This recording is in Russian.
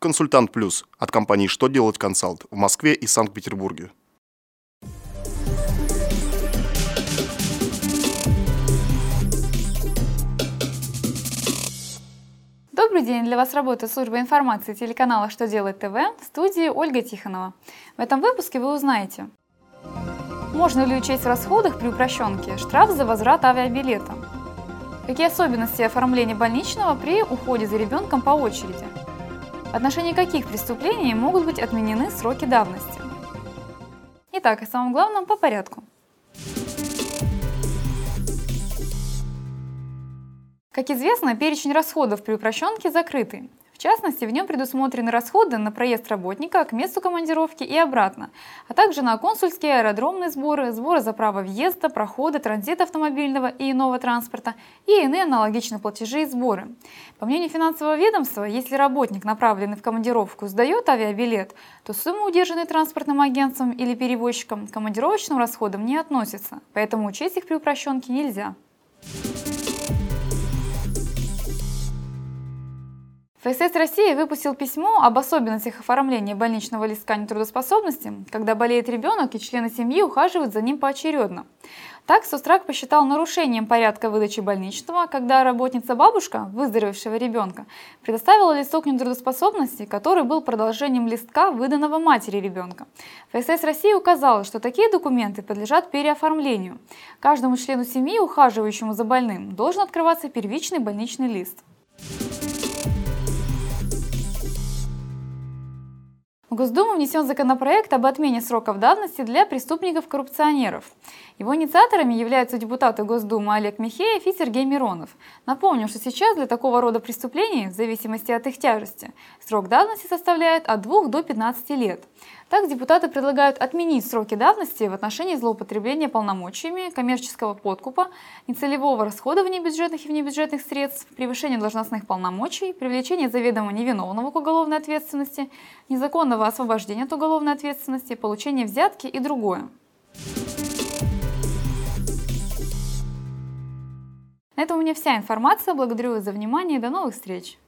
Консультант Плюс от компании «Что делать консалт» в Москве и Санкт-Петербурге. Добрый день! Для вас работает служба информации телеканала «Что делает ТВ» в студии Ольга Тихонова. В этом выпуске вы узнаете, можно ли учесть в расходах при упрощенке штраф за возврат авиабилета, какие особенности оформления больничного при уходе за ребенком по очереди, в отношении каких преступлений могут быть отменены сроки давности. Итак, о самом главном по порядку. Как известно, перечень расходов при упрощенке закрытый. В частности, в нем предусмотрены расходы на проезд работника к месту командировки и обратно, а также на консульские аэродромные сборы, сборы за право въезда, прохода, транзита автомобильного и иного транспорта и иные аналогичные платежи и сборы. По мнению финансового ведомства, если работник, направленный в командировку, сдает авиабилет, то сумма, удержанная транспортным агентством или перевозчиком, к командировочным расходам не относится, поэтому учесть их при упрощенке нельзя. ФСС России выпустил письмо об особенностях оформления больничного листка нетрудоспособности, когда болеет ребенок и члены семьи ухаживают за ним поочередно. Так Сострак посчитал нарушением порядка выдачи больничного, когда работница-бабушка выздоровевшего ребенка предоставила листок нетрудоспособности, который был продолжением листка, выданного матери ребенка. ФСС России указала, что такие документы подлежат переоформлению. Каждому члену семьи, ухаживающему за больным, должен открываться первичный больничный лист. Госдуму внесен законопроект об отмене сроков давности для преступников-коррупционеров. Его инициаторами являются депутаты Госдумы Олег Михеев и Сергей Миронов. Напомню, что сейчас для такого рода преступлений, в зависимости от их тяжести, срок давности составляет от 2 до 15 лет. Так депутаты предлагают отменить сроки давности в отношении злоупотребления полномочиями, коммерческого подкупа, нецелевого расходования бюджетных и внебюджетных средств, превышения должностных полномочий, привлечения заведомо невиновного к уголовной ответственности, незаконного освобождения от уголовной ответственности, получения взятки и другое. На этом у меня вся информация. Благодарю вас за внимание и до новых встреч!